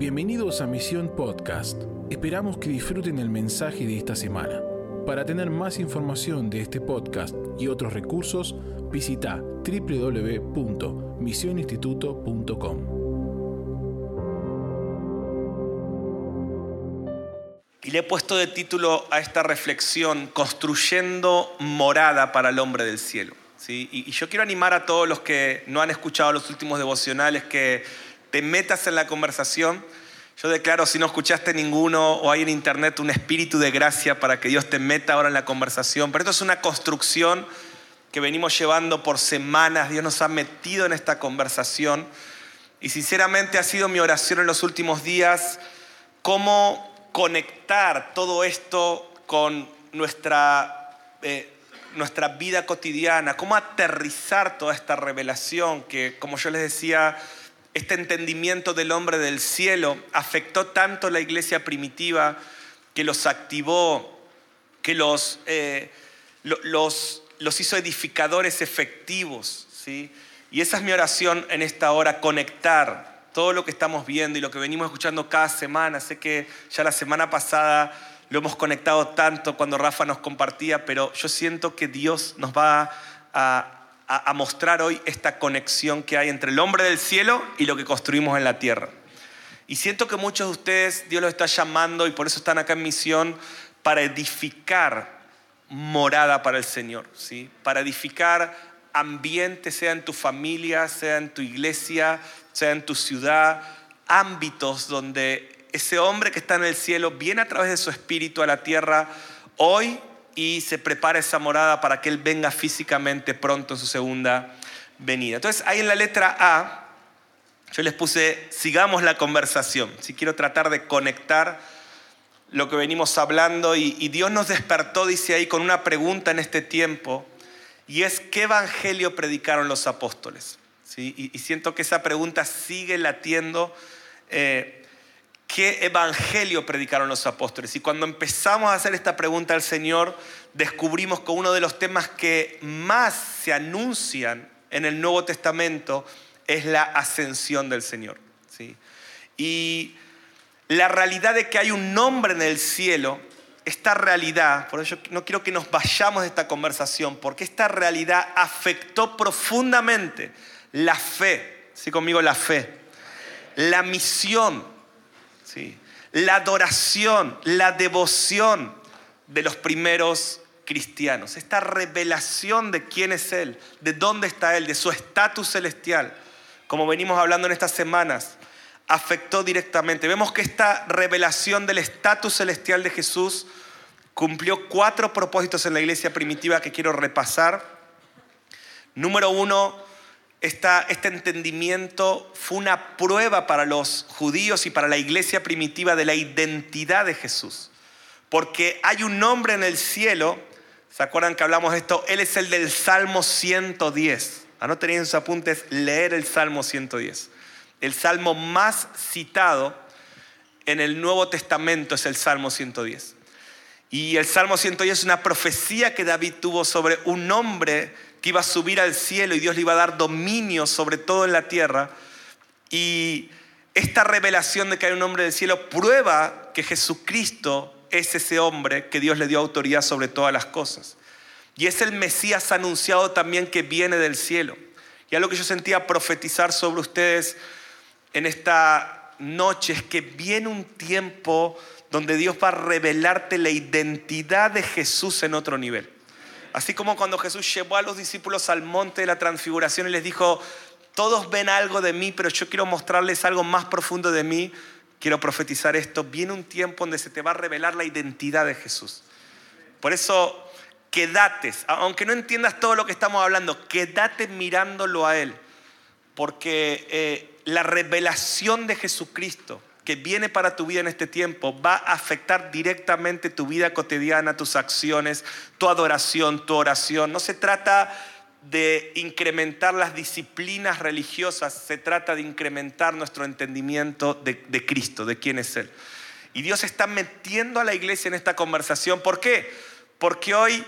Bienvenidos a Misión Podcast. Esperamos que disfruten el mensaje de esta semana. Para tener más información de este podcast y otros recursos, visita www.misioninstituto.com. Y le he puesto de título a esta reflexión, Construyendo morada para el hombre del cielo. ¿Sí? Y, y yo quiero animar a todos los que no han escuchado los últimos devocionales que te metas en la conversación. Yo declaro, si no escuchaste ninguno o hay en internet un espíritu de gracia para que Dios te meta ahora en la conversación. Pero esto es una construcción que venimos llevando por semanas. Dios nos ha metido en esta conversación. Y sinceramente ha sido mi oración en los últimos días cómo conectar todo esto con nuestra, eh, nuestra vida cotidiana, cómo aterrizar toda esta revelación que, como yo les decía, este entendimiento del hombre del cielo afectó tanto la iglesia primitiva que los activó, que los, eh, los, los hizo edificadores efectivos. ¿sí? Y esa es mi oración en esta hora, conectar todo lo que estamos viendo y lo que venimos escuchando cada semana. Sé que ya la semana pasada lo hemos conectado tanto cuando Rafa nos compartía, pero yo siento que Dios nos va a a, mostrar hoy esta conexión que hay entre el hombre del cielo y lo que construimos en la tierra. Y siento que muchos de ustedes Dios los está llamando y por eso están acá en misión para edificar morada para el Señor, ¿sí? Para edificar ambiente, sea en tu familia, sea en tu iglesia, sea en tu ciudad, ámbitos donde ese hombre que está en el cielo viene a través de su espíritu a la tierra hoy y se prepara esa morada para que Él venga físicamente pronto en su segunda venida. Entonces, ahí en la letra A, yo les puse, sigamos la conversación. Si quiero tratar de conectar lo que venimos hablando y, Dios nos despertó, dice ahí, con una pregunta en este tiempo, y es, ¿qué evangelio predicaron los apóstoles? ¿Sí? Y, siento que esa pregunta sigue latiendo. Eh, ¿Qué evangelio predicaron los apóstoles? Y cuando empezamos a hacer esta pregunta al Señor, descubrimos que uno de los temas que más se anuncian en el Nuevo Testamento es la ascensión del Señor. ¿sí? Y la realidad de que hay un nombre en el cielo, esta realidad, por eso no quiero que nos vayamos de esta conversación, porque esta realidad afectó profundamente la fe, ¿sí conmigo la fe, la misión, la adoración, la devoción de los primeros cristianos. Esta revelación de quién es Él, de dónde está Él, de su estatus celestial, como venimos hablando en estas semanas, afectó directamente. Vemos que esta revelación del estatus celestial de Jesús cumplió cuatro propósitos en la iglesia primitiva que quiero repasar. Número uno, este entendimiento fue una prueba para los judíos y para la iglesia primitiva de la identidad de Jesús. Porque hay un nombre en el cielo, ¿se acuerdan que hablamos de esto? Él es el del Salmo 110. Anoten en sus apuntes leer el Salmo 110. El salmo más citado en el Nuevo Testamento es el Salmo 110. Y el Salmo 110 es una profecía que David tuvo sobre un hombre que iba a subir al cielo y Dios le iba a dar dominio sobre todo en la tierra. Y esta revelación de que hay un hombre del cielo prueba que Jesucristo es ese hombre que Dios le dio autoridad sobre todas las cosas. Y es el Mesías anunciado también que viene del cielo. Y algo que yo sentía profetizar sobre ustedes en esta noche es que viene un tiempo donde Dios va a revelarte la identidad de Jesús en otro nivel. Así como cuando Jesús llevó a los discípulos al monte de la transfiguración y les dijo, todos ven algo de mí, pero yo quiero mostrarles algo más profundo de mí, quiero profetizar esto, viene un tiempo donde se te va a revelar la identidad de Jesús. Por eso, quédate, aunque no entiendas todo lo que estamos hablando, quédate mirándolo a Él, porque eh, la revelación de Jesucristo que viene para tu vida en este tiempo va a afectar directamente tu vida cotidiana, tus acciones, tu adoración, tu oración. No se trata de incrementar las disciplinas religiosas, se trata de incrementar nuestro entendimiento de, de, Cristo, de quién es Él. Y Dios está metiendo a la iglesia en esta conversación. ¿Por qué? Porque hoy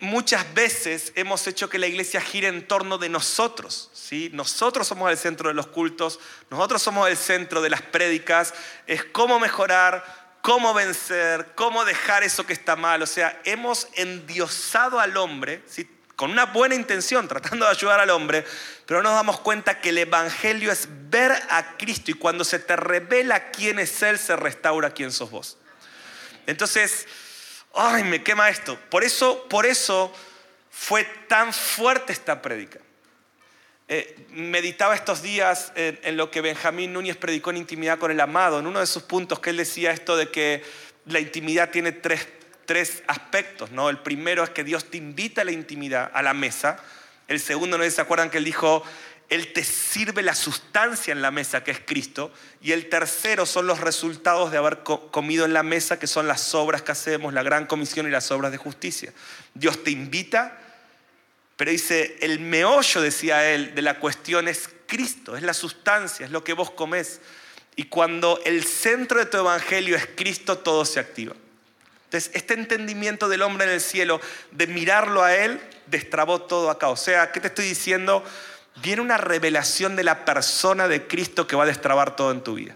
muchas veces hemos hecho que la iglesia gire en torno de nosotros. ¿sí? Nosotros somos el centro de los cultos, nosotros somos el centro de las prédicas, es cómo mejorar, cómo vencer, cómo dejar eso que está mal. O sea, hemos endiosado al hombre, ¿sí? con una buena intención, tratando de ayudar al hombre, pero nos damos cuenta que el Evangelio es ver a Cristo y cuando se te revela quién es Él, se restaura quién sos vos. Entonces, ay, me quema esto. Por eso, por eso fue tan fuerte esta prédica. Eh, meditaba estos días en, lo que Benjamín Núñez predicó en intimidad con el amado, en uno de sus puntos que él decía esto de que la intimidad tiene tres tres aspectos. ¿no? El primero es que Dios te invita a la intimidad, a la mesa. El segundo, no se acuerdan que Él dijo, Él te sirve la sustancia en la mesa, que es Cristo. Y el tercero son los resultados de haber comido en la mesa, que son las obras que hacemos, la gran comisión y las obras de justicia. Dios te invita, pero dice, el meollo, decía Él, de la cuestión es Cristo, es la sustancia, es lo que vos comés. Y cuando el centro de tu evangelio es Cristo, todo se activa. Entonces, este entendimiento del hombre en el cielo, de mirarlo a Él, destrabó todo acá. O sea, ¿qué te estoy diciendo? Viene una revelación de la persona de Cristo que va a destrabar todo en tu vida.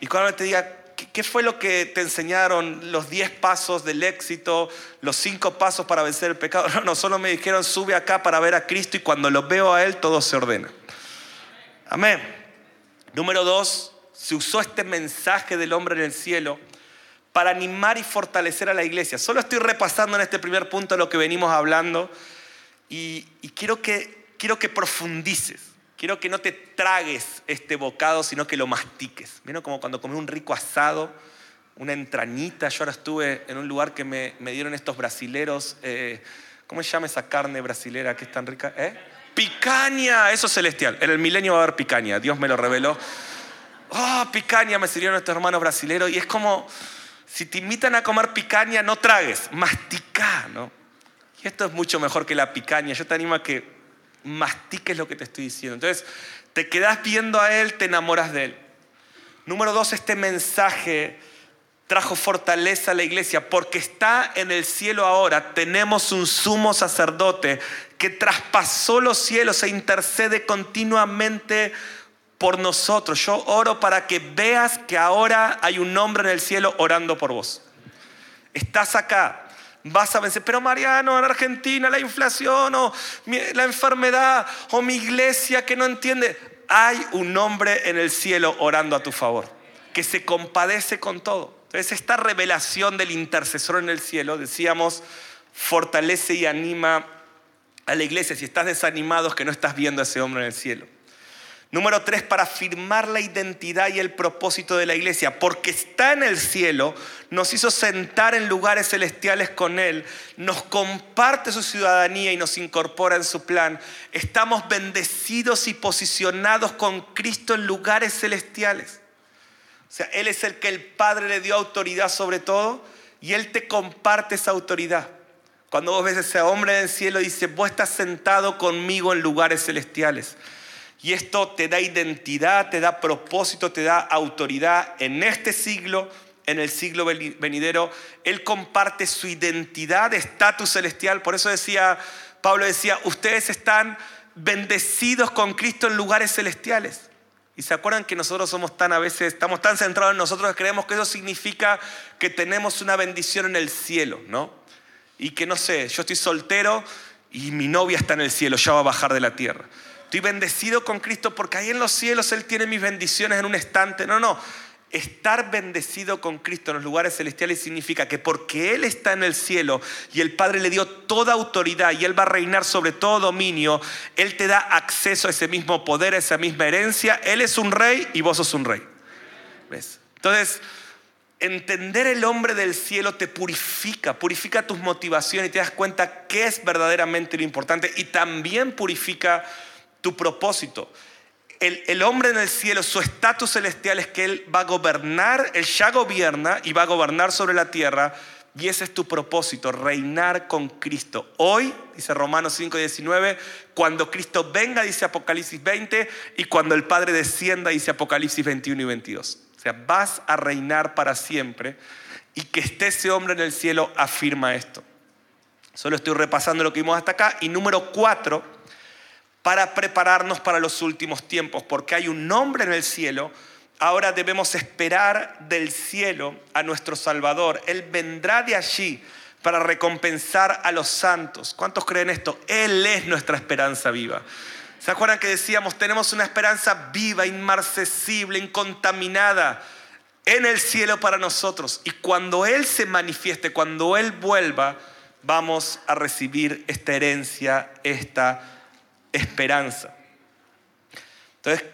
Y cuando te diga, ¿qué fue lo que te enseñaron los 10 pasos del éxito, los 5 pasos para vencer el pecado? No, no, solo me dijeron, sube acá para ver a Cristo y cuando lo veo a Él, todo se ordena. Amén. Número dos, se usó este mensaje del hombre en el cielo para animar y fortalecer a la iglesia. Solo estoy repasando en este primer punto lo que venimos hablando y, quiero, que, quiero que profundices. Quiero que no te tragues este bocado, sino que lo mastiques. ¿Vieron como cuando comes un rico asado, una entrañita? Yo ahora estuve en un lugar que me, dieron estos brasileros. Eh, ¿Cómo se llama esa carne brasilera que es tan rica? ¿Eh? Picaña, eso es celestial. En el milenio va a haber picaña, Dios me lo reveló. Oh, picaña me sirvieron estos hermanos brasileros y es como, si te invitan a comer picaña, no tragues, mastica, ¿no? Y esto es mucho mejor que la picaña. Yo te animo a que mastiques lo que te estoy diciendo. Entonces, te quedas viendo a Él, te enamoras de Él. Número dos, este mensaje trajo fortaleza a la iglesia porque está en el cielo ahora. Tenemos un sumo sacerdote que traspasó los cielos e intercede continuamente por nosotros. Yo oro para que veas que ahora hay un hombre en el cielo orando por vos. Estás acá, vas a vencer. Pero Mariano, en Argentina la inflación o la enfermedad o mi iglesia que no entiende. Hay un hombre en el cielo orando a tu favor, que se compadece con todo. Entonces esta revelación del intercesor en el cielo, decíamos, fortalece y anima a la iglesia. Si estás desanimado es que no estás viendo a ese hombre en el cielo. Número tres, para afirmar la identidad y el propósito de la iglesia, porque está en el cielo, nos hizo sentar en lugares celestiales con Él, nos comparte su ciudadanía y nos incorpora en su plan. Estamos bendecidos y posicionados con Cristo en lugares celestiales. O sea, Él es el que el Padre le dio autoridad sobre todo y Él te comparte esa autoridad. Cuando vos ves a ese hombre del cielo, dice, vos estás sentado conmigo en lugares celestiales. Y esto te da identidad, te da propósito, te da autoridad en este siglo, en el siglo venidero. Él comparte su identidad, estatus celestial. Por eso decía, Pablo decía, ustedes están bendecidos con Cristo en lugares celestiales. Y se acuerdan que nosotros somos tan a veces, estamos tan centrados en nosotros que creemos que eso significa que tenemos una bendición en el cielo, ¿no? Y que no sé, yo estoy soltero y mi novia está en el cielo, ya va a bajar de la tierra. Estoy bendecido con Cristo porque ahí en los cielos Él tiene mis bendiciones en un estante. No, no. Estar bendecido con Cristo en los lugares celestiales significa que porque Él está en el cielo y el Padre le dio toda autoridad y Él va a reinar sobre todo dominio, Él te da acceso a ese mismo poder, a esa misma herencia. Él es un rey y vos sos un rey. ¿Ves? Entonces, entender el hombre del cielo te purifica, purifica tus motivaciones y te das cuenta qué es verdaderamente lo importante y también purifica tu propósito. El, hombre en el cielo, su estatus celestial es que Él va a gobernar, Él ya gobierna y va a gobernar sobre la tierra. Y ese es tu propósito, reinar con Cristo. Hoy, dice Romanos 5, 19, cuando Cristo venga, dice Apocalipsis 20, y cuando el Padre descienda, dice Apocalipsis 21 y 22. O sea, vas a reinar para siempre y que esté ese hombre en el cielo afirma esto. Solo estoy repasando lo que vimos hasta acá. Y número cuatro, para prepararnos para los últimos tiempos, porque hay un nombre en el cielo. Ahora debemos esperar del cielo a nuestro Salvador. Él vendrá de allí para recompensar a los santos. ¿Cuántos creen esto? Él es nuestra esperanza viva. ¿Se acuerdan que decíamos, tenemos una esperanza viva, inmarcesible, incontaminada en el cielo para nosotros? Y cuando Él se manifieste, cuando Él vuelva, vamos a recibir esta herencia, esta esperanza. Entonces,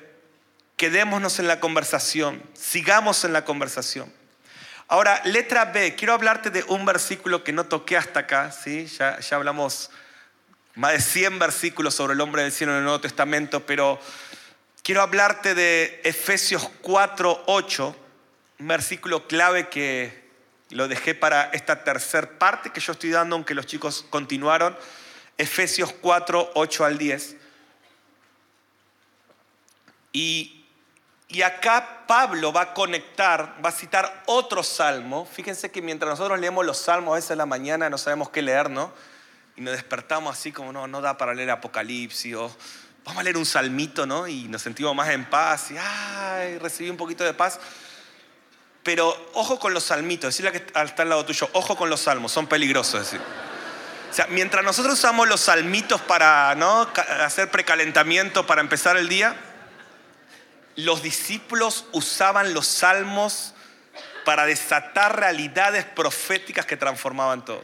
quedémonos en la conversación, sigamos en la conversación. Ahora, letra B, quiero hablarte de un versículo que no toqué hasta acá, ¿sí? ya, ya hablamos más de 100 versículos sobre el hombre del cielo en el Nuevo Testamento, pero quiero hablarte de Efesios 4, 8, un versículo clave que lo dejé para esta tercera parte que yo estoy dando, aunque los chicos continuaron. Efesios 4, 8 al 10. Y, y acá Pablo va a conectar, va a citar otro salmo. Fíjense que mientras nosotros leemos los salmos a veces en la mañana no sabemos qué leer, ¿no? y nos despertamos así como, no, no da para leer Apocalipsis o vamos a leer un salmito, ¿no? Y nos sentimos más en paz y, ay, recibí un poquito de paz. Pero ojo con los salmitos, decirle que está al lado tuyo, ojo con los salmos, son peligrosos. Decir. Mientras nosotros usamos los salmitos para ¿no? hacer precalentamiento, para empezar el día, los discípulos usaban los salmos para desatar realidades proféticas que transformaban todo.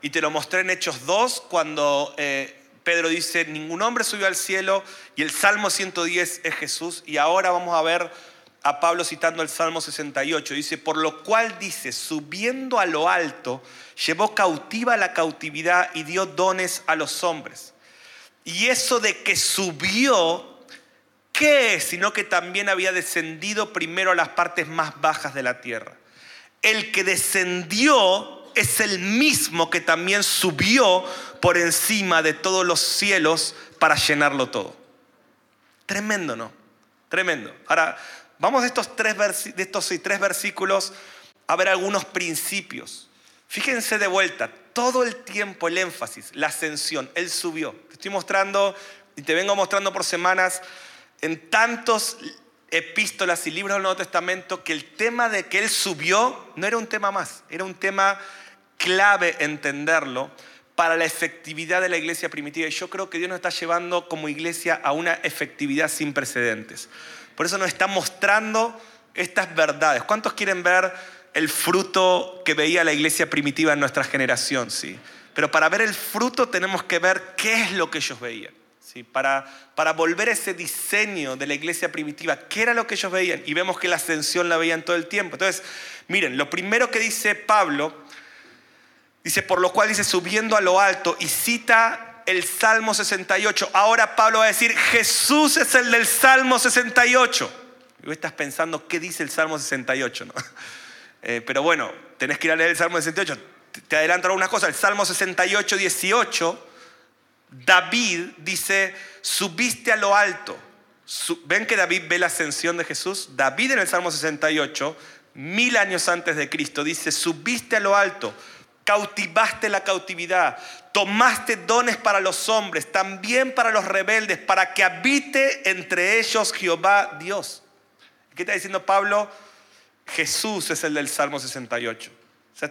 Y te lo mostré en Hechos 2 cuando eh, Pedro dice, ningún hombre subió al cielo y el Salmo 110 es Jesús. Y ahora vamos a ver a Pablo citando el Salmo 68. Dice, por lo cual dice, subiendo a lo alto, llevó cautiva la cautividad y dio dones a los hombres. Y eso de que subió, ¿qué es? Sino que también había descendido primero a las partes más bajas de la tierra. El que descendió es el mismo que también subió por encima de todos los cielos para llenarlo todo. Tremendo, ¿no? Tremendo. Ahora, vamos de estos tres, de estos tres versículos a ver algunos principios. Fíjense de vuelta, todo el tiempo el énfasis, la ascensión, Él subió. Te estoy mostrando y te vengo mostrando por semanas en tantos epístolas y libros del Nuevo Testamento que el tema de que Él subió no era un tema más, era un tema clave entenderlo para la efectividad de la iglesia primitiva. Y yo creo que Dios nos está llevando como iglesia a una efectividad sin precedentes. Por eso nos está mostrando estas verdades. ¿Cuántos quieren ver el fruto que veía la iglesia primitiva en nuestra generación? Sí. Pero para ver el fruto tenemos que ver qué es lo que ellos veían. ¿sí? Para, para volver a ese diseño de la iglesia primitiva, ¿qué era lo que ellos veían? Y vemos que la ascensión la veían todo el tiempo. Entonces, miren, lo primero que dice Pablo Dice, por lo cual dice, subiendo a lo alto y cita el Salmo 68. Ahora Pablo va a decir, Jesús es el del Salmo 68. Y vos estás pensando, ¿qué dice el Salmo 68? ¿no? Eh, pero bueno, tenés que ir a leer el Salmo 68. Te adelanto algunas cosas. El Salmo 68, 18, David dice, subiste a lo alto. ¿Ven que David ve la ascensión de Jesús? David en el Salmo 68, mil años antes de Cristo, dice, subiste a lo alto cautivaste la cautividad, tomaste dones para los hombres, también para los rebeldes, para que habite entre ellos Jehová Dios. ¿Qué está diciendo Pablo? Jesús es el del Salmo 68.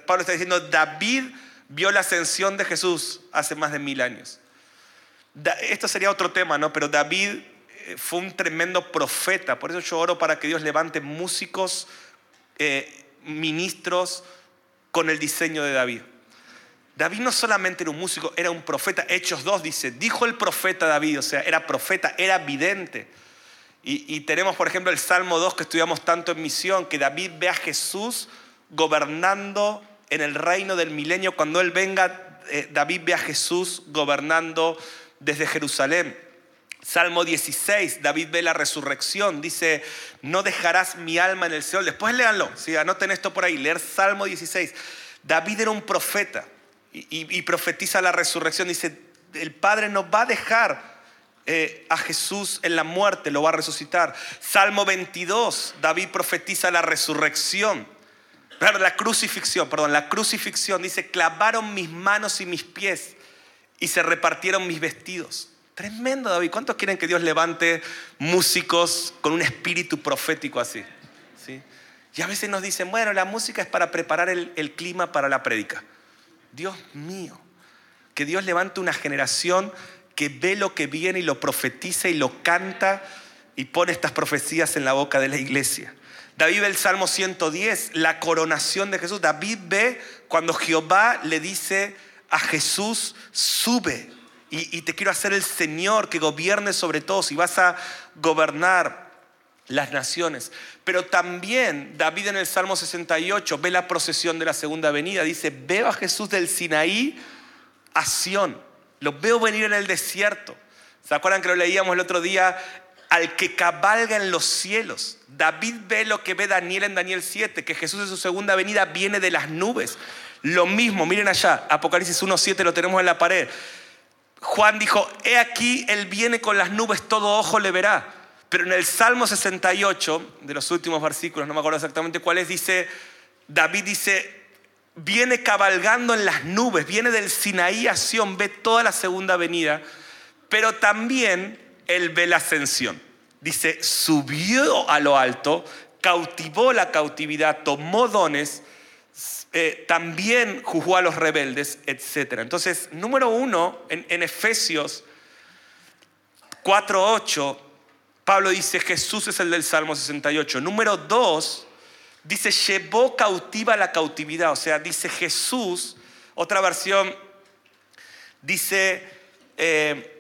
Pablo está diciendo, David vio la ascensión de Jesús hace más de mil años. Esto sería otro tema, ¿no? Pero David eh, fue un tremendo profeta. Por eso yo oro para que Dios levante músicos, eh, ministros, con el diseño de David. David no solamente era un músico, era un profeta. Hechos 2 dice, dijo el profeta David, o sea, era profeta, era vidente. Y, tenemos, por ejemplo, el Salmo 2 que estudiamos tanto en misión, que David ve a Jesús gobernando en el reino del milenio. Cuando Él venga, eh, David ve a Jesús gobernando desde Jerusalén. Salmo 16, David ve la resurrección, dice, no dejarás mi alma en el Seol. Después léanlo, ¿sí? anoten esto por ahí, leer Salmo 16. David era un profeta y, profetiza la resurrección, dice, el Padre no va a dejar eh, a Jesús en la muerte, lo va a resucitar. Salmo 22, David profetiza la resurrección. la crucifixión, perdón, la crucifixión dice, clavaron mis manos y mis pies y se repartieron mis vestidos. Tremendo, David. ¿Cuántos quieren que Dios levante músicos con un espíritu profético así? ¿Sí? Y a veces nos dicen, bueno, la música es para preparar el, clima para la prédica. Dios mío, que Dios levante una generación que ve lo que viene y lo profetiza y lo canta y pone estas profecías en la boca de la iglesia. David ve el Salmo 110, la coronación de Jesús. David ve cuando Jehová le dice a Jesús, sube y, te quiero hacer el Señor que gobierne sobre todos y vas a gobernar las naciones. Pero también David en el Salmo 68 ve la procesión de la segunda venida. Dice, veo a Jesús del Sinaí a Sión. Lo veo venir en el desierto. ¿Se acuerdan que lo leíamos el otro día? Al que cabalga en los cielos. David ve lo que ve Daniel en Daniel 7, que Jesús en su segunda venida viene de las nubes. Lo mismo, miren allá, Apocalipsis 1.7 lo tenemos en la pared. Juan dijo, he aquí, él viene con las nubes, todo ojo le verá. Pero en el Salmo 68, de los últimos versículos, no me acuerdo exactamente cuál es, dice, David dice, viene cabalgando en las nubes, viene del Sinaí a Sion, ve toda la segunda venida, pero también él ve la ascensión. Dice, subió a lo alto, cautivó la cautividad, tomó dones, eh, también juzgó a los rebeldes, etc. Entonces, número uno, en, en Efesios 4.8, Pablo dice, Jesús es el del Salmo 68. Número dos, dice, llevó cautiva la cautividad. O sea, dice Jesús, otra versión, dice, eh,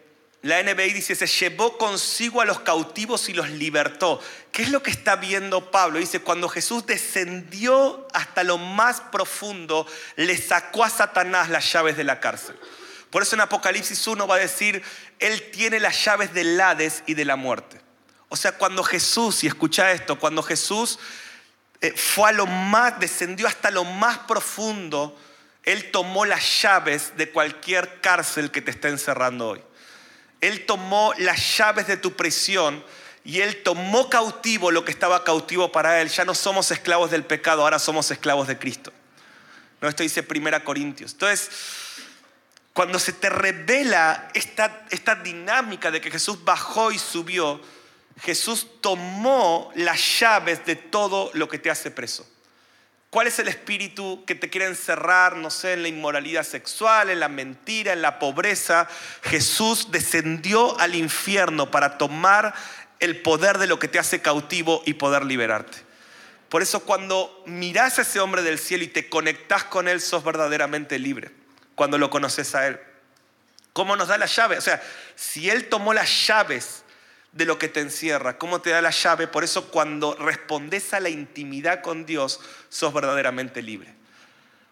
la NBI dice, se llevó consigo a los cautivos y los libertó. ¿Qué es lo que está viendo Pablo? Dice, cuando Jesús descendió hasta lo más profundo, le sacó a Satanás las llaves de la cárcel. Por eso en Apocalipsis 1 va a decir, Él tiene las llaves del Hades y de la muerte. O sea, cuando Jesús, y escucha esto, cuando Jesús eh, fue a lo más, descendió hasta lo más profundo, Él tomó las llaves de cualquier cárcel que te está encerrando hoy. Él tomó las llaves de tu prisión y Él tomó cautivo lo que estaba cautivo para Él. Ya no somos esclavos del pecado, ahora somos esclavos de Cristo. No, esto dice Primera Corintios. Entonces, cuando se te revela esta, esta dinámica de que Jesús bajó y subió, Jesús tomó las llaves de todo lo que te hace preso. ¿Cuál es el espíritu que te quiere encerrar, no sé, en la inmoralidad sexual, en la mentira, en la pobreza? Jesús descendió al infierno para tomar el poder de lo que te hace cautivo y poder liberarte. Por eso cuando miras a ese hombre del cielo y te conectas con él, sos verdaderamente libre. Cuando lo conoces a él. ¿Cómo nos da la llave? O sea, si él tomó las llaves de lo que te encierra, cómo te da la llave. Por eso cuando respondes a la intimidad con Dios, sos verdaderamente libre.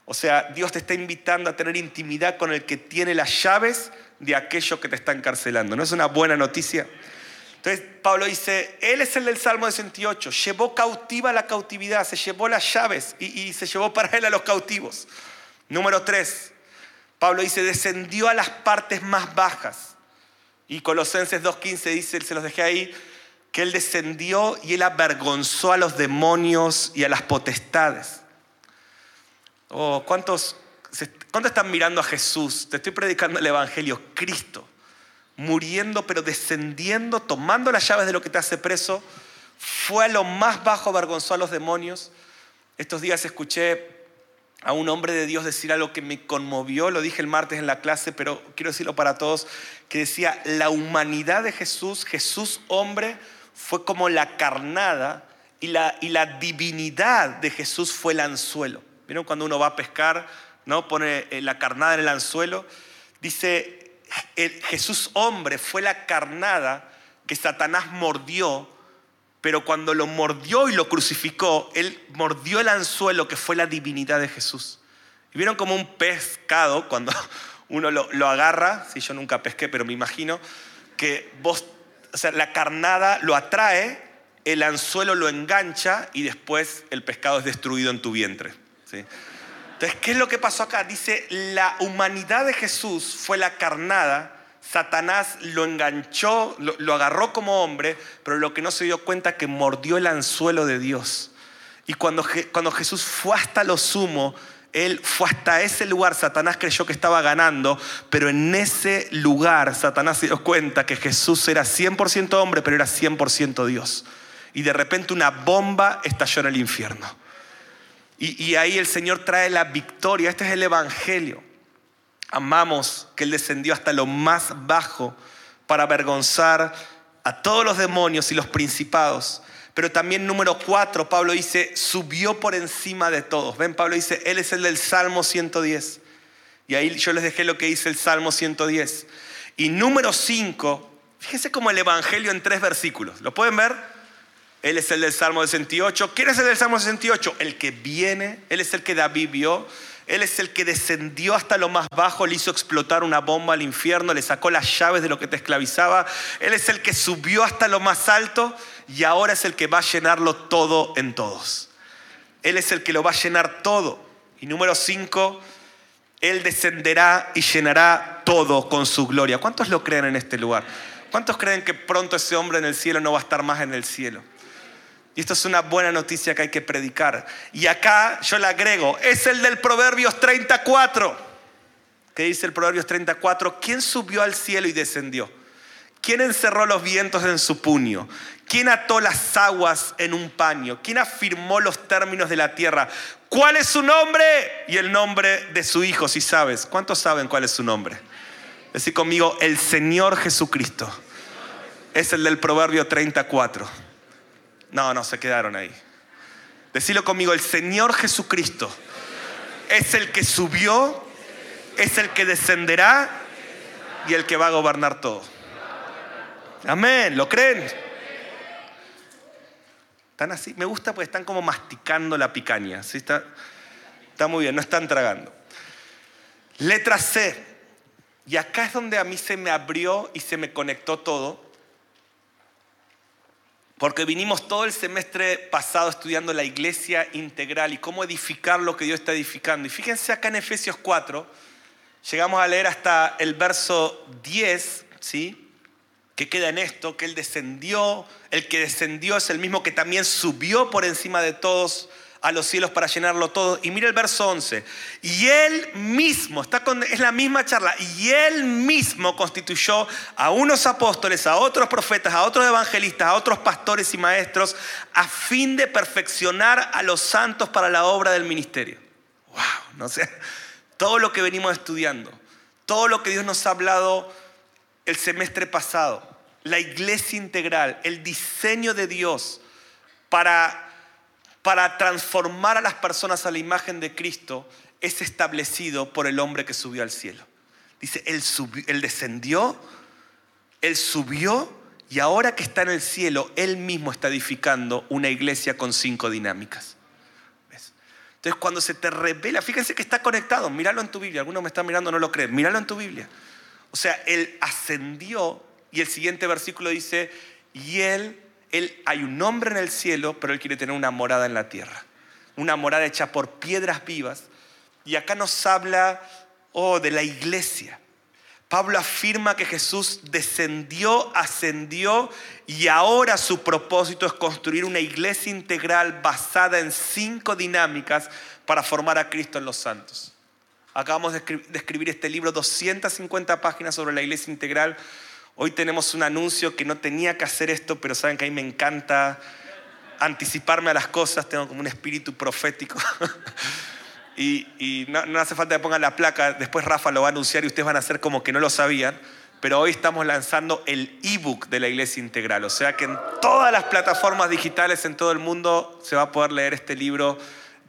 O sea, Dios te está invitando a tener intimidad con el que tiene las llaves de aquello que te está encarcelando. ¿No es una buena noticia? Entonces Pablo dice, Él es el del Salmo 68, llevó cautiva la cautividad, se llevó las llaves y, y se llevó para Él a los cautivos. Número 3, Pablo dice, descendió a las partes más bajas. Y Colosenses 2.15 dice, se los dejé ahí, que Él descendió y Él avergonzó a los demonios y a las potestades. Oh, ¿cuántos, ¿Cuántos están mirando a Jesús? Te estoy predicando el Evangelio, Cristo, muriendo pero descendiendo, tomando las llaves de lo que te hace preso, fue a lo más bajo, avergonzó a los demonios. Estos días escuché a un hombre de Dios decir algo que me conmovió, lo dije el martes en la clase, pero quiero decirlo para todos, que decía, la humanidad de Jesús, Jesús hombre, fue como la carnada y la, y la divinidad de Jesús fue el anzuelo. ¿Vieron cuando uno va a pescar, no pone eh, la carnada en el anzuelo? Dice, Jesús hombre fue la carnada que Satanás mordió pero cuando lo mordió y lo crucificó, él mordió el anzuelo que fue la divinidad de Jesús. Y vieron como un pescado, cuando uno lo, agarra, si yo nunca pesqué, pero me imagino, que vos, o sea, la carnada lo atrae, el anzuelo lo engancha y después el pescado es destruido en tu vientre. ¿sí? Entonces, ¿qué es lo que pasó acá? Dice, la humanidad de Jesús fue la carnada Satanás lo enganchó, lo, agarró como hombre, pero lo que no se dio cuenta que mordió el anzuelo de Dios. Y cuando, cuando Jesús fue hasta lo sumo, él fue hasta ese lugar, Satanás creyó que estaba ganando, pero en ese lugar Satanás se dio cuenta que Jesús era 100% hombre, pero era 100% Dios. Y de repente una bomba estalló en el infierno. Y, y ahí el Señor trae la victoria. Este es el Evangelio. Amamos que Él descendió hasta lo más bajo para avergonzar a todos los demonios y los principados. Pero también número cuatro, Pablo dice, subió por encima de todos. Ven, Pablo dice, Él es el del Salmo 110. Y ahí yo les dejé lo que dice el Salmo 110. Y número cinco, fíjense como el Evangelio en tres versículos. ¿Lo pueden ver? Él es el del Salmo 68. ¿Quién es el del Salmo 68? El que viene. Él es el que David vio. Él es el que descendió hasta lo más bajo, le hizo explotar una bomba al infierno, le sacó las llaves de lo que te esclavizaba. Él es el que subió hasta lo más alto y ahora es el que va a llenarlo todo en todos. Él es el que lo va a llenar todo. Y número cinco, Él descenderá y llenará todo con su gloria. ¿Cuántos lo creen en este lugar? ¿Cuántos creen que pronto ese hombre en el cielo no va a estar más en el cielo? Y esto es una buena noticia que hay que predicar. Y acá yo le agrego, es el del Proverbios 34. ¿Qué dice el Proverbios 34? ¿Quién subió al cielo y descendió? ¿Quién encerró los vientos en su puño? ¿Quién ató las aguas en un paño? ¿Quién afirmó los términos de la tierra? ¿Cuál es su nombre? Y el nombre de su hijo, si sabes. ¿Cuántos saben cuál es su nombre? Decir conmigo, el Señor Jesucristo. Es el del Proverbio 34. No, no, se quedaron ahí. Decilo conmigo, el Señor Jesucristo es el que subió, es el que descenderá y el que va a gobernar todo. Amén, ¿lo creen? Están así, me gusta porque están como masticando la picaña. ¿sí? Está, está muy bien, no están tragando. Letra C. Y acá es donde a mí se me abrió y se me conectó todo porque vinimos todo el semestre pasado estudiando la iglesia integral y cómo edificar lo que Dios está edificando. Y fíjense acá en Efesios 4, llegamos a leer hasta el verso 10, ¿sí? Que queda en esto, que Él descendió, el que descendió es el mismo que también subió por encima de todos a los cielos para llenarlo todo. Y mira el verso 11. Y él mismo, está es la misma charla, y él mismo constituyó a unos apóstoles, a otros profetas, a otros evangelistas, a otros pastores y maestros, a fin de perfeccionar a los santos para la obra del ministerio. Wow, no sé, todo lo que venimos estudiando, todo lo que Dios nos ha hablado el semestre pasado, la iglesia integral, el diseño de Dios para para transformar a las personas a la imagen de Cristo es establecido por el hombre que subió al cielo. Dice, él, él descendió, él subió y ahora que está en el cielo, él mismo está edificando una iglesia con cinco dinámicas. Entonces cuando se te revela, fíjense que está conectado, míralo en tu Biblia, algunos me están mirando, no lo creen, míralo en tu Biblia. O sea, él ascendió y el siguiente versículo dice, y él él, hay un hombre en el cielo, pero Él quiere tener una morada en la tierra. Una morada hecha por piedras vivas. Y acá nos habla oh, de la iglesia. Pablo afirma que Jesús descendió, ascendió y ahora su propósito es construir una iglesia integral basada en cinco dinámicas para formar a Cristo en los santos. Acabamos de escribir este libro, 250 páginas sobre la iglesia integral Hoy tenemos un anuncio que no tenía que hacer esto, pero saben que a mí me encanta anticiparme a las cosas, tengo como un espíritu profético. y, no, hace falta que pongan la placa, después Rafa lo va a anunciar y ustedes van a hacer como que no lo sabían, pero hoy estamos lanzando el ebook de la Iglesia Integral, o sea que en todas las plataformas digitales en todo el mundo se va a poder leer este libro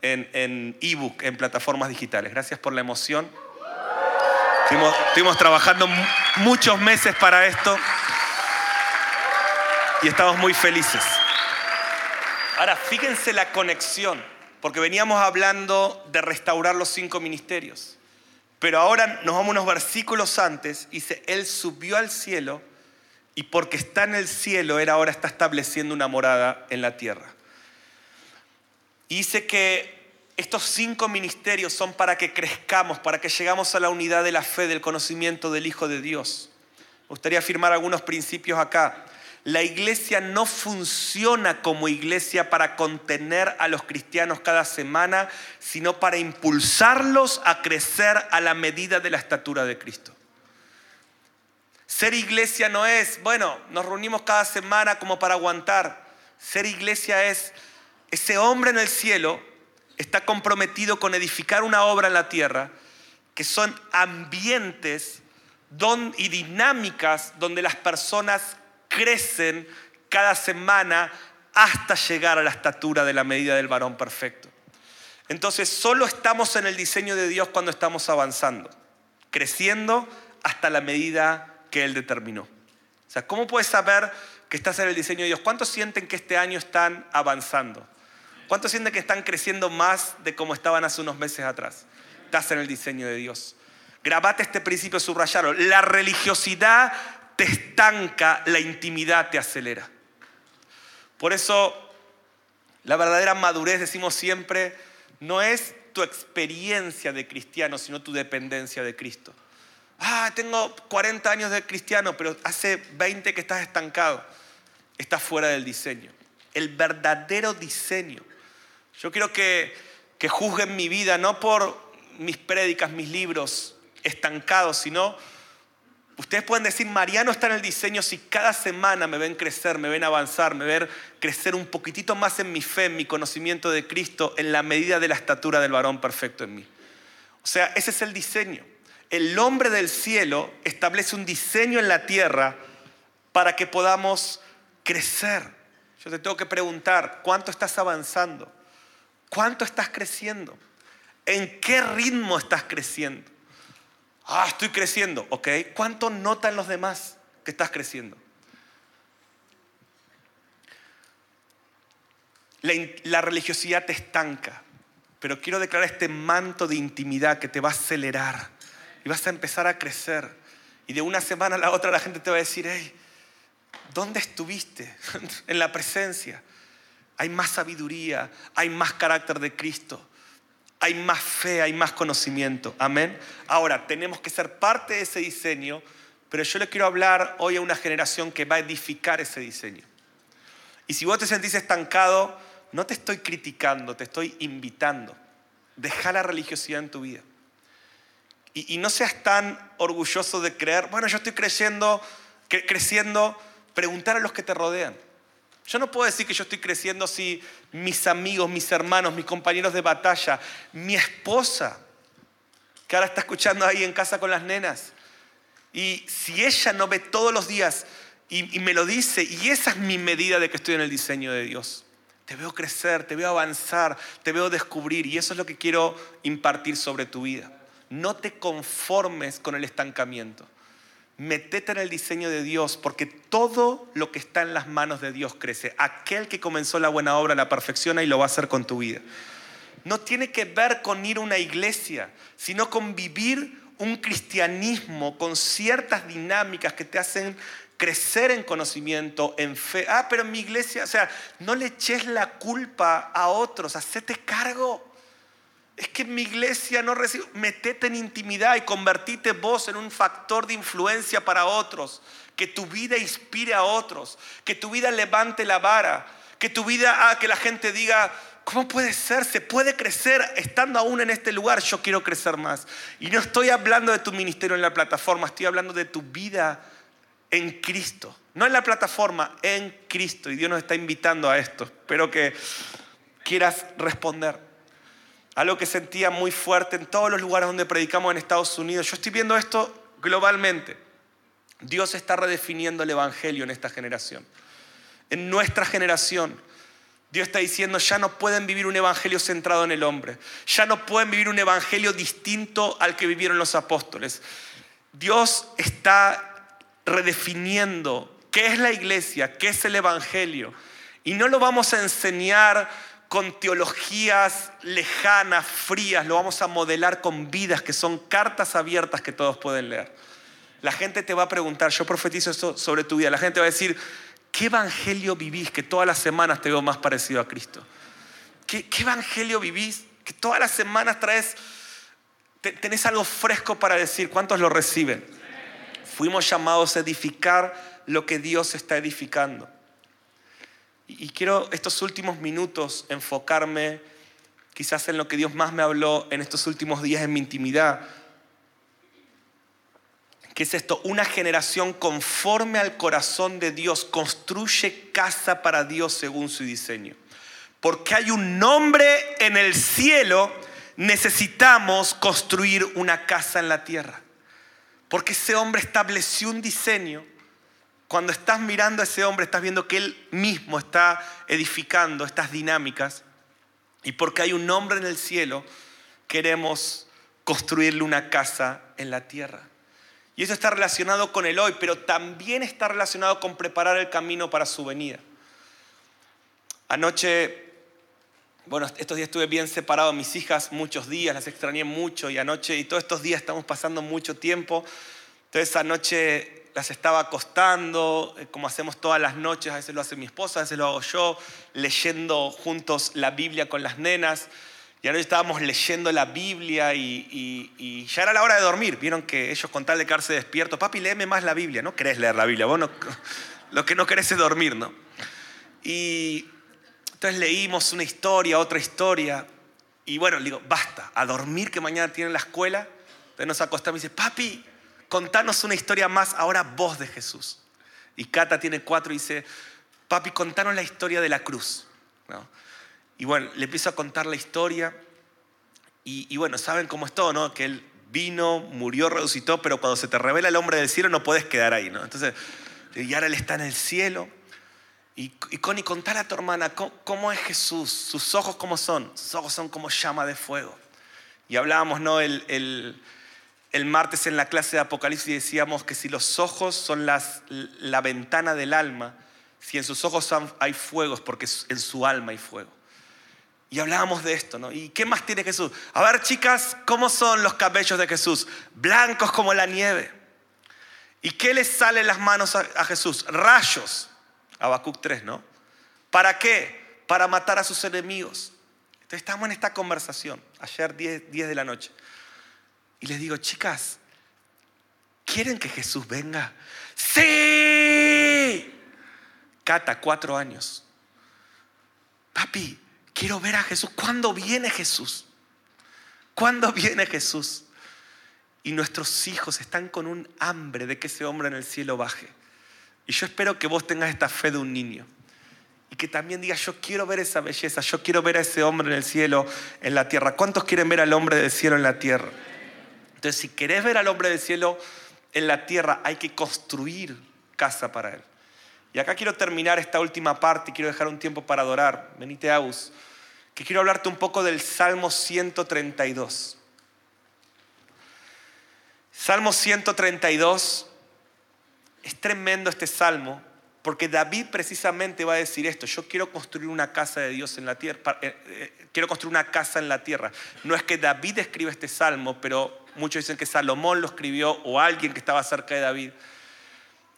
en ebook, en plataformas digitales. Gracias por la emoción. Estuvimos, trabajando muchos meses para esto y estamos muy felices. Ahora, fíjense la conexión, porque veníamos hablando de restaurar los cinco ministerios. Pero ahora nos vamos unos versículos antes dice, Él subió al cielo y porque está en el cielo, Él ahora está estableciendo una morada en la tierra. Y dice que estos cinco ministerios son para que crezcamos, para que llegamos a la unidad de la fe, del conocimiento del Hijo de Dios. Me gustaría afirmar algunos principios acá. la iglesia no funciona como iglesia para contener a los cristianos cada semana, sino para impulsarlos a crecer a la medida de la estatura de Cristo. Ser iglesia no es, bueno, nos reunimos cada semana como para aguantar. Ser iglesia es ese hombre en el cielo está comprometido con edificar una obra en la tierra, que son ambientes y dinámicas donde las personas crecen cada semana hasta llegar a la estatura de la medida del varón perfecto. Entonces, solo estamos en el diseño de Dios cuando estamos avanzando, creciendo hasta la medida que Él determinó. O sea, ¿cómo puedes saber que estás en el diseño de Dios? ¿Cuántos sienten que este año están avanzando? ¿Cuántos sienten que están creciendo más de como estaban hace unos meses atrás? Estás en el diseño de Dios. Grabate este principio, subrayalo. La religiosidad te estanca, la intimidad te acelera. Por eso, la verdadera madurez, decimos siempre, no es tu experiencia de cristiano, sino tu dependencia de Cristo. Ah, tengo 40 años de cristiano, pero hace 20 que estás estancado. Estás fuera del diseño. El verdadero diseño. Yo quiero que, que juzguen mi vida no por mis prédicas, mis libros estancados, sino Ustedes pueden decir, Mariano está en el diseño si cada semana me ven crecer, me ven avanzar, me ven crecer un poquitito más en mi fe, en mi conocimiento de Cristo, en la medida de la estatura del varón perfecto en mí. O sea, ese es el diseño. El hombre del cielo establece un diseño en la tierra para que podamos crecer. Yo te tengo que preguntar, ¿cuánto estás avanzando? ¿Cuánto estás creciendo? ¿En qué ritmo estás creciendo? Ah, estoy creciendo, ¿ok? ¿Cuánto notan los demás que estás creciendo? La, religiosidad te estanca, pero quiero declarar este manto de intimidad que te va a acelerar y vas a empezar a crecer. Y de una semana a la otra la gente te va a decir, hey, ¿dónde estuviste? en la presencia. Hay más sabiduría, hay más carácter de Cristo hay más fe, hay más conocimiento. Amén. Ahora, tenemos que ser parte de ese diseño, pero yo le quiero hablar hoy a una generación que va a edificar ese diseño. Y si vos te sentís estancado, no te estoy criticando, te estoy invitando. Deja la religiosidad en tu vida. Y, no seas tan orgulloso de creer, bueno, yo estoy creciendo, creciendo, preguntar a los que te rodean. Yo no puedo decir que yo estoy creciendo si mis amigos, mis hermanos, mis compañeros de batalla, mi esposa, que ahora está escuchando ahí en casa con las nenas, y si ella no ve todos los días y, y me lo dice, y esa es mi medida de que estoy en el diseño de Dios. Te veo crecer, te veo avanzar, te veo descubrir, y eso es lo que quiero impartir sobre tu vida. No te conformes con el estancamiento metete en el diseño de Dios, porque todo lo que está en las manos de Dios crece. Aquel que comenzó la buena obra la perfecciona y lo va a hacer con tu vida. No tiene que ver con ir a una iglesia, sino con vivir un cristianismo con ciertas dinámicas que te hacen crecer en conocimiento, en fe. Ah, pero en mi iglesia, o sea, no le eches la culpa a otros, hacete cargo es que mi iglesia no recibe, metete en intimidad y convertite vos en un factor de influencia para otros, que tu vida inspire a otros, que tu vida levante la vara, que tu vida haga que la gente diga, ¿cómo puede ser? Se puede crecer estando aún en este lugar, yo quiero crecer más. Y no estoy hablando de tu ministerio en la plataforma, estoy hablando de tu vida en Cristo. No en la plataforma, en Cristo. Y Dios nos está invitando a esto. Espero que quieras responder algo que sentía muy fuerte en todos los lugares donde predicamos en Estados Unidos. Yo estoy viendo esto globalmente. Dios está redefiniendo el Evangelio en esta generación. En nuestra generación, Dios está diciendo, ya no pueden vivir un Evangelio centrado en el hombre. Ya no pueden vivir un Evangelio distinto al que vivieron los apóstoles. Dios está redefiniendo qué es la iglesia, qué es el Evangelio. Y no lo vamos a enseñar con teologías lejanas, frías, lo vamos a modelar con vidas que son cartas abiertas que todos pueden leer. La gente te va a preguntar, yo profetizo esto sobre tu vida, la gente va a decir, ¿qué evangelio vivís que todas las semanas te veo más parecido a Cristo? ¿Qué, evangelio vivís que todas las semanas traes, tenés algo fresco para decir? ¿Cuántos lo reciben? Fuimos llamados a edificar lo que Dios está edificando. Y quiero estos últimos minutos enfocarme quizás en lo que Dios más me habló en estos últimos días en mi intimidad. ¿Qué es esto? Una generación conforme al corazón de Dios construye casa para Dios según su diseño. Porque hay un nombre en el cielo, necesitamos construir una casa en la tierra. Porque ese hombre estableció un diseño. Cuando estás mirando a ese hombre, estás viendo que él mismo está edificando estas dinámicas. Y porque hay un nombre en el cielo, queremos construirle una casa en la tierra. Y eso está relacionado con el hoy, pero también está relacionado con preparar el camino para su venida. Anoche, bueno, estos días estuve bien separado de mis hijas muchos días, las extrañé mucho y anoche, y todos estos días estamos pasando mucho tiempo. Entonces anoche las estaba acostando, eh, como hacemos todas las noches, a veces lo hace mi esposa, a veces lo hago yo, leyendo juntos la Biblia con las nenas. Y ahora estábamos leyendo la Biblia y, ya era la hora de dormir. Vieron que ellos con tal de quedarse despiertos, papi, léeme más la Biblia. No querés leer la Biblia, vos lo que no querés es dormir, ¿no? Y entonces leímos una historia, otra historia. Y bueno, le digo, basta, a dormir que mañana tienen la escuela. Entonces nos acostamos y dice, papi, contanos una historia más, ahora vos de Jesús. Y Cata tiene cuatro y dice, papi, contanos la historia de la cruz. ¿No? Y bueno, le empiezo a contar la historia. Y, bueno, saben cómo es todo, ¿no? Que él vino, murió, resucitó, pero cuando se te revela el hombre del cielo no puedes quedar ahí, ¿no? Entonces, y ahora él está en el cielo. Y, y Connie, contale a tu hermana ¿cómo, es Jesús, sus ojos cómo son. Sus ojos son como llama de fuego. Y hablábamos, ¿no? El, el, el martes en la clase de Apocalipsis decíamos que si los ojos son las, la ventana del alma, si en sus ojos hay fuego porque en su alma hay fuego. Y hablábamos de esto, ¿no? ¿Y qué más tiene Jesús? A ver, chicas, ¿cómo son los cabellos de Jesús? Blancos como la nieve. ¿Y qué le sale en las manos a, Jesús? Rayos. Habacuc 3, ¿no? ¿Para qué? Para matar a sus enemigos. Entonces estamos en esta conversación, ayer 10, 10 de la noche. Y les digo, chicas, ¿quieren que Jesús venga? Sí. Cata, cuatro años. Papi, Quiero ver a Jesús. ¿Cuándo viene Jesús? ¿Cuándo viene Jesús? Y nuestros hijos están con un hambre de que ese hombre en el cielo baje. Y yo espero que vos tengas esta fe de un niño. Y que también digas, yo quiero ver esa belleza, yo quiero ver a ese hombre en el cielo, en la tierra. ¿Cuántos quieren ver al hombre del cielo en la tierra? Entonces, si querés ver al hombre del cielo en la tierra, hay que construir casa para él. Y acá quiero terminar esta última parte y quiero dejar un tiempo para adorar. Venite, Agus que quiero hablarte un poco del Salmo 132. Salmo 132, es tremendo este salmo, porque David precisamente va a decir esto, yo quiero construir una casa de Dios en la tierra, eh, eh, quiero construir una casa en la tierra. No es que David escriba este salmo, pero muchos dicen que Salomón lo escribió o alguien que estaba cerca de David.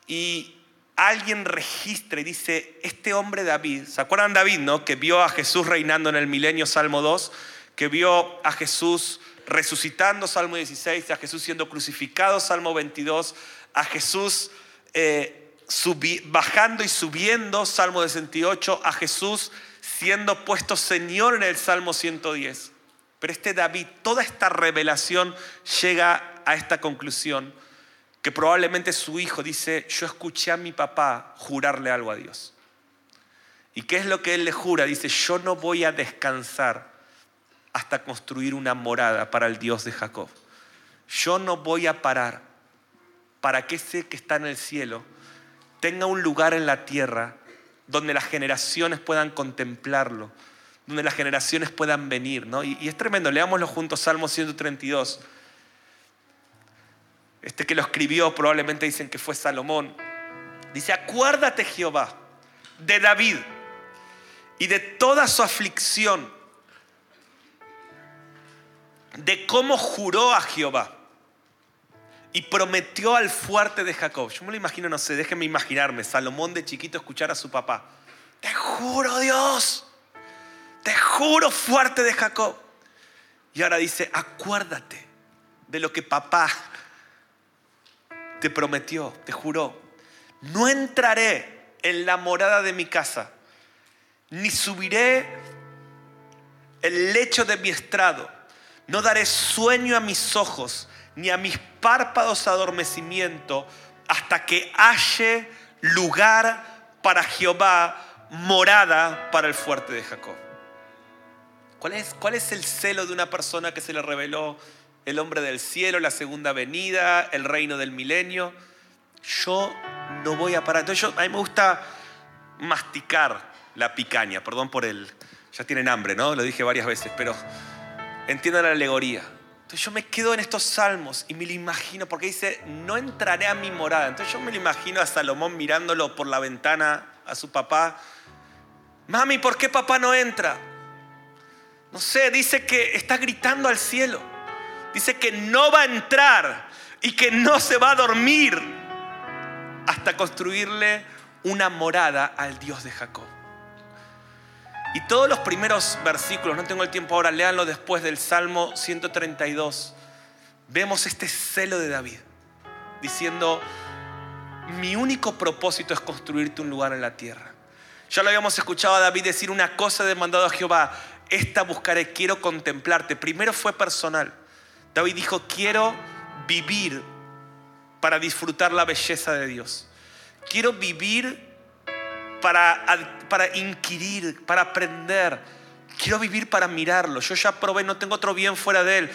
Y alguien registra y dice, este hombre David, ¿se acuerdan David, no? Que vio a Jesús reinando en el milenio, Salmo 2, que vio a Jesús resucitando, Salmo 16, a Jesús siendo crucificado, Salmo 22, a Jesús eh, bajando y subiendo, Salmo 68, a Jesús siendo puesto Señor en el Salmo 110. Pero este David, toda esta revelación llega a esta conclusión que probablemente su hijo dice, yo escuché a mi papá jurarle algo a Dios. ¿Y qué es lo que él le jura? Dice, yo no voy a descansar hasta construir una morada para el Dios de Jacob. Yo no voy a parar para que ese que está en el cielo tenga un lugar en la tierra donde las generaciones puedan contemplarlo, donde las generaciones puedan venir. ¿no? Y, es tremendo, leámoslo juntos, Salmo 132 este que lo escribió probablemente dicen que fue Salomón, dice, acuérdate Jehová de David y de toda su aflicción, de cómo juró a Jehová y prometió al fuerte de Jacob. Yo me lo imagino, no sé, déjenme imaginarme, Salomón de chiquito escuchar a su papá. Te juro Dios, te juro fuerte de Jacob. Y ahora dice, acuérdate de lo que papá te prometió, te juró. no entraré en la morada de mi casa, ni subiré el lecho de mi estrado, no daré sueño a mis ojos, ni a mis párpados adormecimiento, hasta que halle lugar para Jehová, morada para el fuerte de Jacob. ¿Cuál es, ¿Cuál es el celo de una persona que se le reveló el hombre del cielo, la segunda venida, el reino del milenio? Yo no voy a parar. Entonces yo, a mí me gusta masticar la picaña, perdón por el... Ya tienen hambre, ¿no? Lo dije varias veces, pero entiendan la alegoría. Entonces yo me quedo en estos salmos y me lo imagino, porque dice, no entraré a mi morada. Entonces yo me lo imagino a Salomón mirándolo por la ventana a su papá. Mami, ¿por qué papá no entra? No sé, dice que está gritando al cielo. Dice que no va a entrar y que no se va a dormir hasta construirle una morada al Dios de Jacob. Y todos los primeros versículos, no tengo el tiempo ahora, léanlo después del Salmo 132. Vemos este celo de David diciendo, mi único propósito es construirte un lugar en la tierra. Ya lo habíamos escuchado a David decir una cosa demandado a Jehová, esta buscaré, quiero contemplarte. Primero fue personal. David dijo, quiero vivir para disfrutar la belleza de Dios. Quiero vivir para, para inquirir, para aprender. Quiero vivir para mirarlo. Yo ya probé, no tengo otro bien fuera de Él.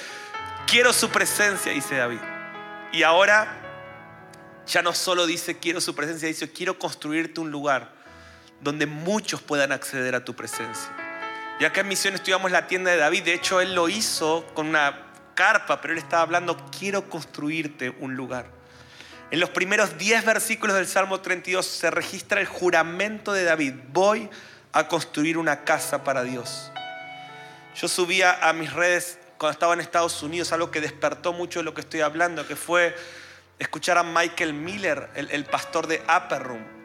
Quiero su presencia, dice David. Y ahora ya no solo dice quiero su presencia, dice quiero construirte un lugar donde muchos puedan acceder a tu presencia. Y acá en Misión estudiamos la tienda de David. De hecho, él lo hizo con una carpa, pero él estaba hablando, quiero construirte un lugar. En los primeros 10 versículos del Salmo 32 se registra el juramento de David. Voy a construir una casa para Dios. Yo subía a mis redes cuando estaba en Estados Unidos algo que despertó mucho de lo que estoy hablando, que fue escuchar a Michael Miller, el, pastor de Upper Room.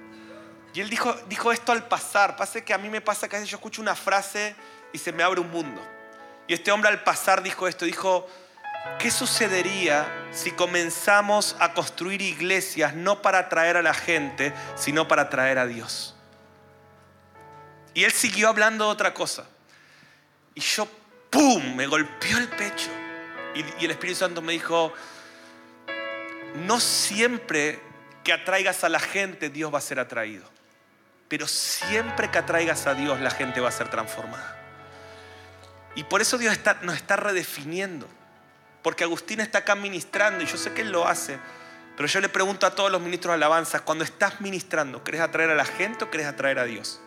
Y él dijo, dijo esto al pasar. Pasa que a mí me pasa que a veces yo escucho una frase y se me abre un mundo. Y este hombre al pasar dijo esto, dijo, ¿Qué sucedería si comenzamos a construir iglesias no para atraer a la gente, sino para atraer a Dios? Y él siguió hablando de otra cosa. Y yo, ¡pum!, me golpeó el pecho. Y, el Espíritu Santo me dijo, no siempre que atraigas a la gente Dios va a ser atraído. Pero siempre que atraigas a Dios la gente va a ser transformada. Y por eso Dios nos está redefiniendo. Porque Agustín está acá ministrando y yo sé que él lo hace. Pero yo le pregunto a todos los ministros de alabanza, cuando estás ministrando, ¿querés atraer a la gente o querés atraer a Dios?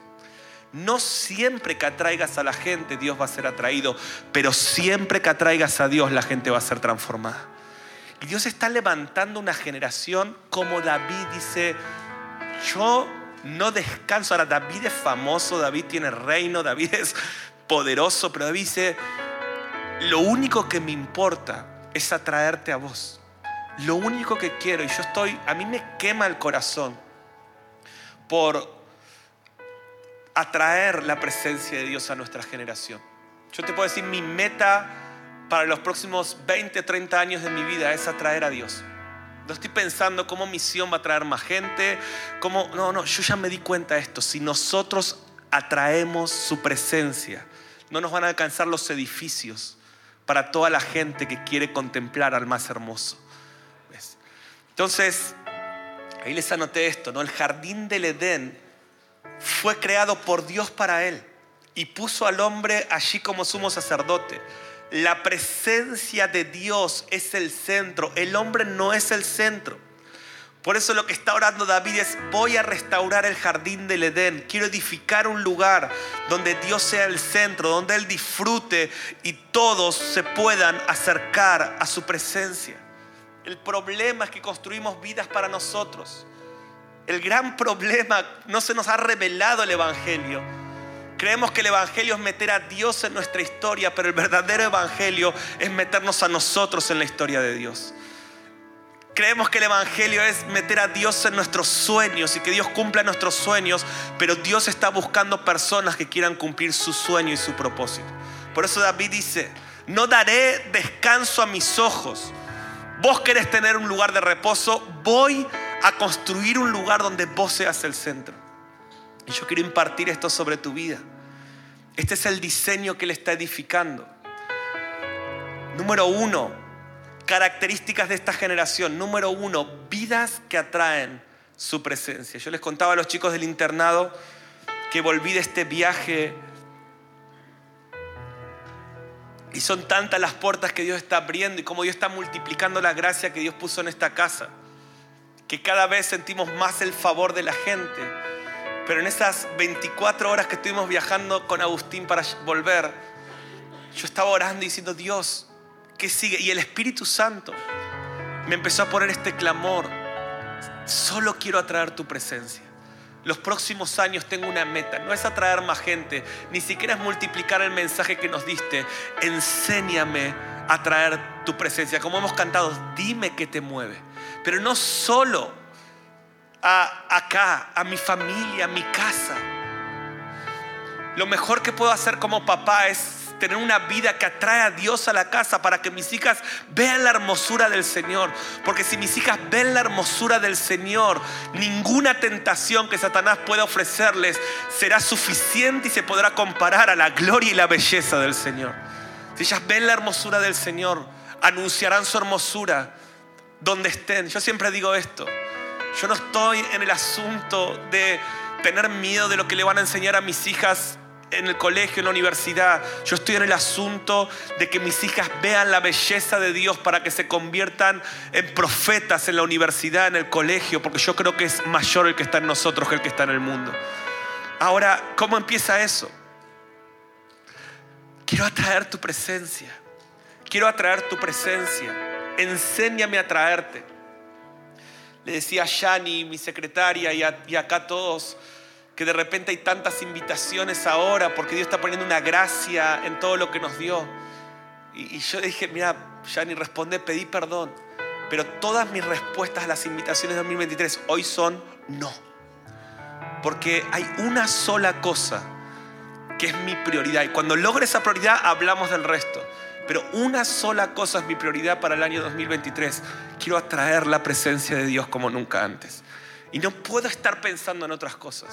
No siempre que atraigas a la gente Dios va a ser atraído, pero siempre que atraigas a Dios la gente va a ser transformada. Y Dios está levantando una generación como David dice, yo no descanso. Ahora David es famoso, David tiene reino, David es poderoso, pero David dice, lo único que me importa es atraerte a vos. Lo único que quiero, y yo estoy, a mí me quema el corazón por atraer la presencia de Dios a nuestra generación. Yo te puedo decir, mi meta para los próximos 20, 30 años de mi vida es atraer a Dios. No estoy pensando cómo misión va a atraer más gente, cómo, no, no, yo ya me di cuenta de esto. Si nosotros atraemos su presencia, no nos van a alcanzar los edificios, para toda la gente que quiere contemplar al más hermoso. Entonces, ahí les anoté esto, ¿no? El jardín del Edén fue creado por Dios para él y puso al hombre allí como sumo sacerdote. La presencia de Dios es el centro, el hombre no es el centro. Por eso lo que está orando David es, voy a restaurar el jardín del Edén, quiero edificar un lugar donde Dios sea el centro, donde Él disfrute y todos se puedan acercar a su presencia. El problema es que construimos vidas para nosotros. El gran problema, no se nos ha revelado el Evangelio. Creemos que el Evangelio es meter a Dios en nuestra historia, pero el verdadero Evangelio es meternos a nosotros en la historia de Dios. Creemos que el Evangelio es meter a Dios en nuestros sueños y que Dios cumpla nuestros sueños, pero Dios está buscando personas que quieran cumplir su sueño y su propósito. Por eso David dice, no daré descanso a mis ojos. Vos querés tener un lugar de reposo, voy a construir un lugar donde vos seas el centro. Y yo quiero impartir esto sobre tu vida. Este es el diseño que Él está edificando. Número uno, características de esta generación. Número uno, vidas que atraen su presencia. Yo les contaba a los chicos del internado que volví de este viaje y son tantas las puertas que Dios está abriendo y como Dios está multiplicando la gracia que Dios puso en esta casa, que cada vez sentimos más el favor de la gente. Pero en esas 24 horas que estuvimos viajando con Agustín para volver, yo estaba orando y diciendo, Dios, ¿qué sigue? Y el Espíritu Santo me empezó a poner este clamor, solo quiero atraer tu presencia. Los próximos años tengo una meta, no es atraer más gente, ni siquiera es multiplicar el mensaje que nos diste. Enséñame a traer tu presencia. Como hemos cantado, dime qué te mueve. Pero no solo a acá, a mi familia, a mi casa. Lo mejor que puedo hacer como papá es tener una vida que atrae a Dios a la casa para que mis hijas vean la hermosura del Señor. Porque si mis hijas ven la hermosura del Señor, ninguna tentación que Satanás pueda ofrecerles será suficiente y se podrá comparar a la gloria y la belleza del Señor. Si ellas ven la hermosura del Señor, anunciarán su hermosura donde estén. Yo siempre digo esto. Yo no estoy en el asunto de tener miedo de lo que le van a enseñar a mis hijas en el colegio, en la universidad. Yo estoy en el asunto de que mis hijas vean la belleza de Dios para que se conviertan en profetas en la universidad, en el colegio, porque yo creo que es mayor el que está en nosotros que el que está en el mundo. Ahora, ¿cómo empieza eso? Quiero atraer tu presencia. Quiero atraer tu presencia. Enséñame a traerte. Le decía a Shani, mi secretaria, y, y acá todos, que de repente hay tantas invitaciones ahora porque Dios está poniendo una gracia en todo lo que nos dio. Y, yo dije, mira, ya ni responde, pedí perdón. Pero todas mis respuestas a las invitaciones de 2023 hoy son no. Porque hay una sola cosa que es mi prioridad. Y cuando logre esa prioridad hablamos del resto. Pero una sola cosa es mi prioridad para el año 2023. Quiero atraer la presencia de Dios como nunca antes. Y no puedo estar pensando en otras cosas.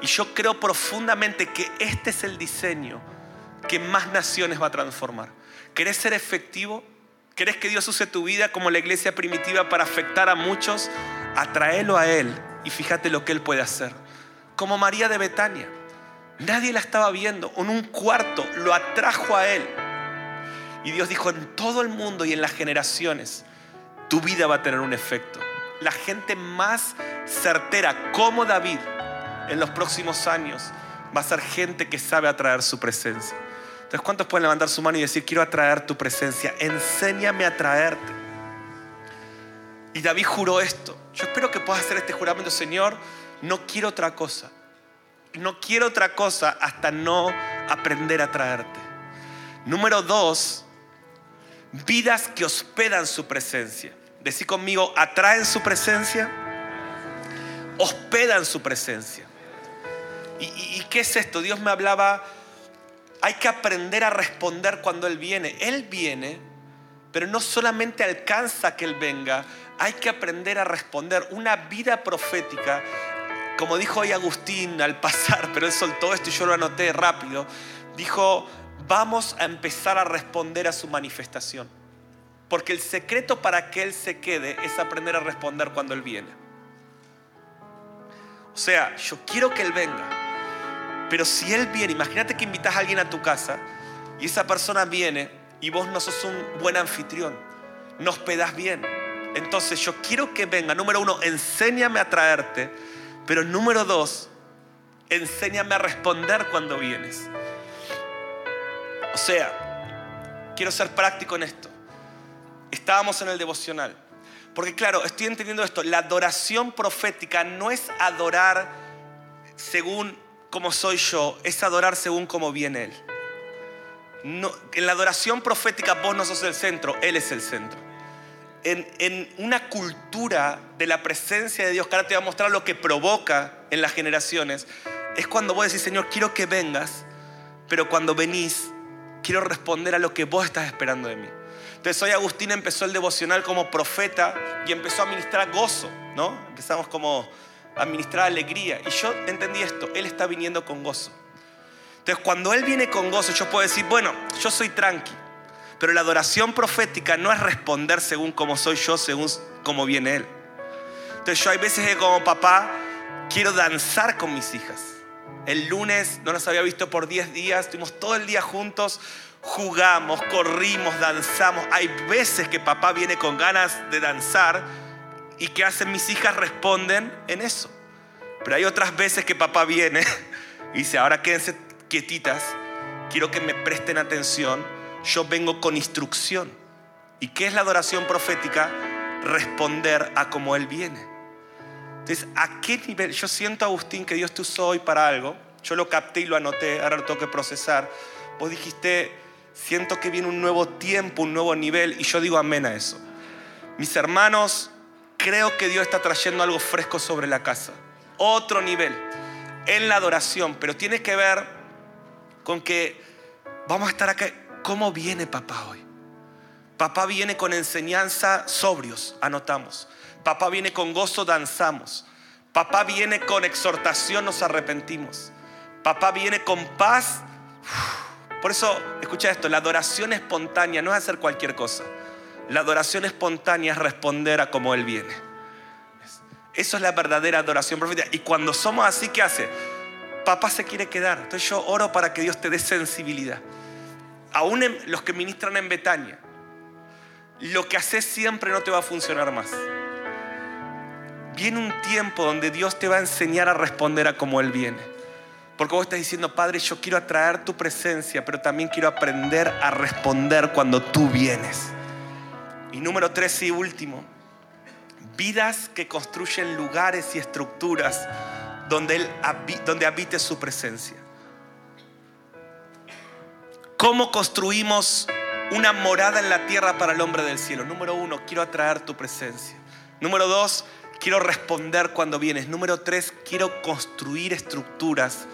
Y yo creo profundamente que este es el diseño que más naciones va a transformar. ¿Querés ser efectivo? ¿Querés que Dios use tu vida como la iglesia primitiva para afectar a muchos? Atraelo a Él y fíjate lo que Él puede hacer. Como María de Betania. Nadie la estaba viendo. En un cuarto lo atrajo a Él. Y Dios dijo, en todo el mundo y en las generaciones, tu vida va a tener un efecto la gente más certera como David en los próximos años va a ser gente que sabe atraer su presencia. Entonces, ¿cuántos pueden levantar su mano y decir, quiero atraer tu presencia? Enséñame a traerte. Y David juró esto. Yo espero que puedas hacer este juramento, Señor, no quiero otra cosa. No quiero otra cosa hasta no aprender a traerte. Número dos, vidas que hospedan su presencia. Decí conmigo, atraen su presencia, hospedan su presencia. ¿Y, qué es esto? Dios me hablaba, hay que aprender a responder cuando Él viene. Él viene, pero no solamente alcanza que Él venga, hay que aprender a responder. Una vida profética, como dijo hoy Agustín al pasar, pero él soltó esto y yo lo anoté rápido, dijo, vamos a empezar a responder a su manifestación. Porque el secreto para que Él se quede es aprender a responder cuando Él viene. O sea, yo quiero que Él venga. Pero si Él viene, imagínate que invitas a alguien a tu casa y esa persona viene y vos no sos un buen anfitrión, no hospedas bien. Entonces yo quiero que venga, número uno, enséñame a traerte, pero número dos, enséñame a responder cuando vienes. O sea, quiero ser práctico en esto estábamos en el devocional. Porque claro, estoy entendiendo esto, la adoración profética no es adorar según como soy yo, es adorar según como viene Él. en la adoración profética vos no sos el centro, Él es el centro. En, en, una cultura de la presencia de Dios, que ahora te va a mostrar lo que provoca en las generaciones, es cuando vos decís, Señor, quiero que vengas, pero cuando venís, quiero responder a lo que vos estás esperando de mí. Entonces hoy Agustín empezó el devocional como profeta y empezó a ministrar gozo, ¿no? Empezamos como a ministrar alegría. Y yo entendí esto, Él está viniendo con gozo. Entonces cuando Él viene con gozo, yo puedo decir, bueno, yo soy tranqui, pero la adoración profética no es responder según cómo soy yo, según cómo viene Él. Entonces yo hay veces que como papá quiero danzar con mis hijas. El lunes no nos había visto por 10 días, estuvimos todo el día juntos, jugamos, corrimos, danzamos. Hay veces que papá viene con ganas de danzar y que hacen mis hijas responden en eso. Pero hay otras veces que papá viene y dice, ahora quédense quietitas, quiero que me presten atención, yo vengo con instrucción. ¿Y qué es la adoración profética? Responder a cómo Él viene. Entonces, ¿a qué nivel? Yo siento, Agustín, que Dios te usó hoy para algo. Yo lo capté y lo anoté, ahora lo tengo que procesar. Vos dijiste, siento que viene un nuevo tiempo, un nuevo nivel, y yo digo amén a eso. Mis hermanos, creo que Dios está trayendo algo fresco sobre la casa. Otro nivel en la adoración, pero tiene que ver con que vamos a estar acá. ¿Cómo viene papá hoy? Papá viene con enseñanza sobrios, anotamos. Papá viene con gozo, danzamos. Papá viene con exhortación, nos arrepentimos. Papá viene con paz. Por eso, escucha esto, la adoración espontánea no es hacer cualquier cosa. La adoración espontánea es responder a como Él viene. Eso es la verdadera adoración profética. Y cuando somos así, ¿qué hace? Papá se quiere quedar. Entonces yo oro para que Dios te dé sensibilidad. Aún los que ministran en Betania, lo que haces siempre no te va a funcionar más. Viene un tiempo donde Dios te va a enseñar a responder a como Él viene. Porque vos estás diciendo, Padre, yo quiero atraer tu presencia, pero también quiero aprender a responder cuando tú vienes. Y número tres y último, vidas que construyen lugares y estructuras donde, él, donde su presencia. ¿Cómo construimos una morada en la tierra para el hombre del cielo? Número uno, quiero atraer tu presencia. Número dos, quiero responder cuando vienes. Número tres, quiero construir estructuras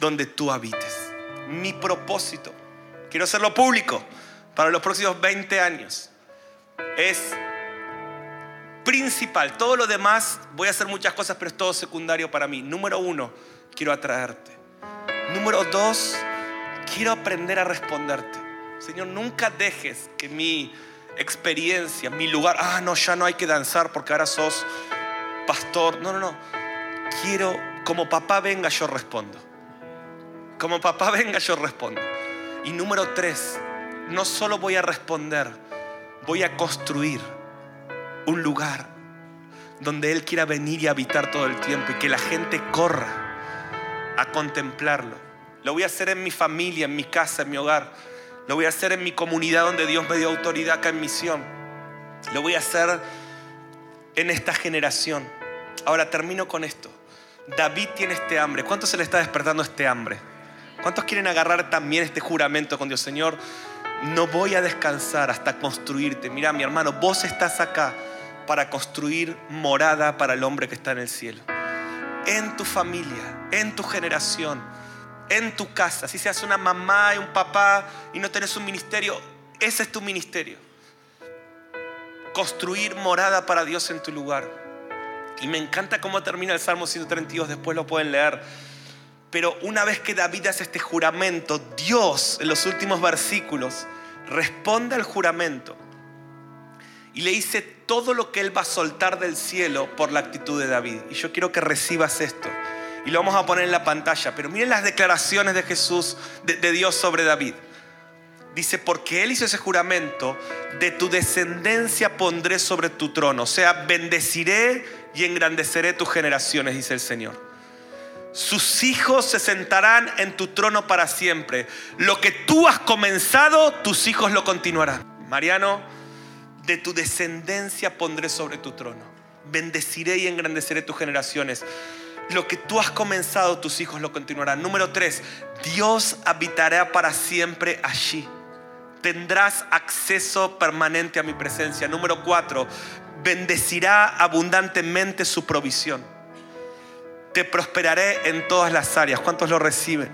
donde tú habites. Mi propósito, quiero hacerlo público para los próximos 20 años, es principal. Todo lo demás, voy a hacer muchas cosas, pero es todo secundario para mí. Número uno, quiero atraerte. Número dos, quiero aprender a responderte. Señor, nunca dejes que mi experiencia, mi lugar, ah, no, ya no hay que danzar porque ahora sos pastor. No, no, no. Quiero, como papá venga, yo respondo. Como papá venga, yo respondo. Y número tres, no solo voy a responder, voy a construir un lugar donde Él quiera venir y habitar todo el tiempo y que la gente corra a contemplarlo. Lo voy a hacer en mi familia, en mi casa, en mi hogar. Lo voy a hacer en mi comunidad donde Dios me dio autoridad acá en misión. Lo voy a hacer en esta generación. Ahora termino con esto. David tiene este hambre. ¿Cuánto se le está despertando este hambre? ¿Cuántos quieren agarrar también este juramento con Dios? Señor, no voy a descansar hasta construirte. Mira, mi hermano, vos estás acá para construir morada para el hombre que está en el cielo. En tu familia, en tu generación, en tu casa. Si seas una mamá y un papá y no tenés un ministerio, ese es tu ministerio. Construir morada para Dios en tu lugar. Y me encanta cómo termina el Salmo 132, después lo pueden leer. Pero una vez que David hace este juramento, Dios en los últimos versículos responde al juramento y le dice todo lo que él va a soltar del cielo por la actitud de David. Y yo quiero que recibas esto. Y lo vamos a poner en la pantalla. Pero miren las declaraciones de Jesús, de, Dios sobre David. Dice, porque él hizo ese juramento, de tu descendencia pondré sobre tu trono. O sea, bendeciré y engrandeceré tus generaciones, dice el Señor. Sus hijos se sentarán en tu trono para siempre. Lo que tú has comenzado, tus hijos lo continuarán. Mariano, de tu descendencia pondré sobre tu trono. Bendeciré y engrandeceré tus generaciones. Lo que tú has comenzado, tus hijos lo continuarán. Número tres, Dios habitará para siempre allí. Tendrás acceso permanente a mi presencia. Número cuatro, bendecirá abundantemente su provisión te prosperaré en todas las áreas. ¿Cuántos lo reciben?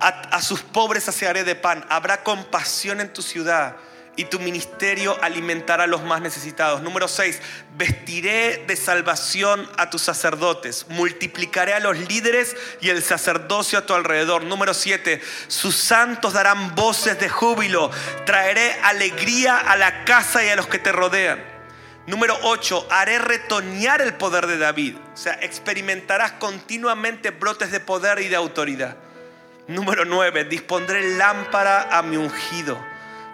A, sus pobres saciaré de pan. Habrá compasión en tu ciudad y tu ministerio alimentará a los más necesitados. Número 6, vestiré de salvación a tus sacerdotes, multiplicaré a los líderes y el sacerdocio a tu alrededor. Número 7, sus santos darán voces de júbilo, traeré alegría a la casa y a los que te rodean. Número 8, haré retoñar el poder de David. O sea, experimentarás continuamente brotes de poder y de autoridad. Número 9, dispondré lámpara a mi ungido.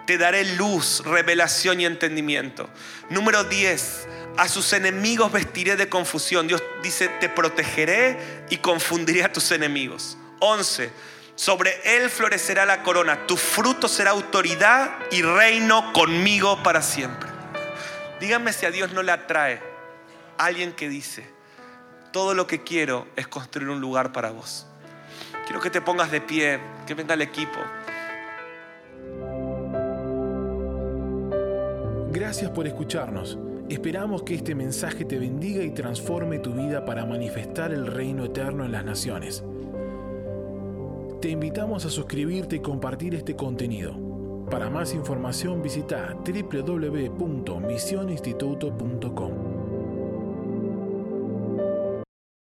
Te daré luz, revelación y entendimiento. Número 10, a sus enemigos vestiré de confusión. Dios dice, te protegeré y confundiré a tus enemigos. 11, sobre él florecerá la corona. Tu fruto será autoridad y reino conmigo para siempre. Díganme si a Dios no le atrae alguien que dice, todo lo que quiero es construir un lugar para vos. Quiero que te pongas de pie, que venga el equipo. Gracias por escucharnos. Esperamos que este mensaje te bendiga y transforme tu vida para manifestar el reino eterno en las naciones. Te invitamos a suscribirte y compartir este contenido. Para más información visita www.misioninstituto.com.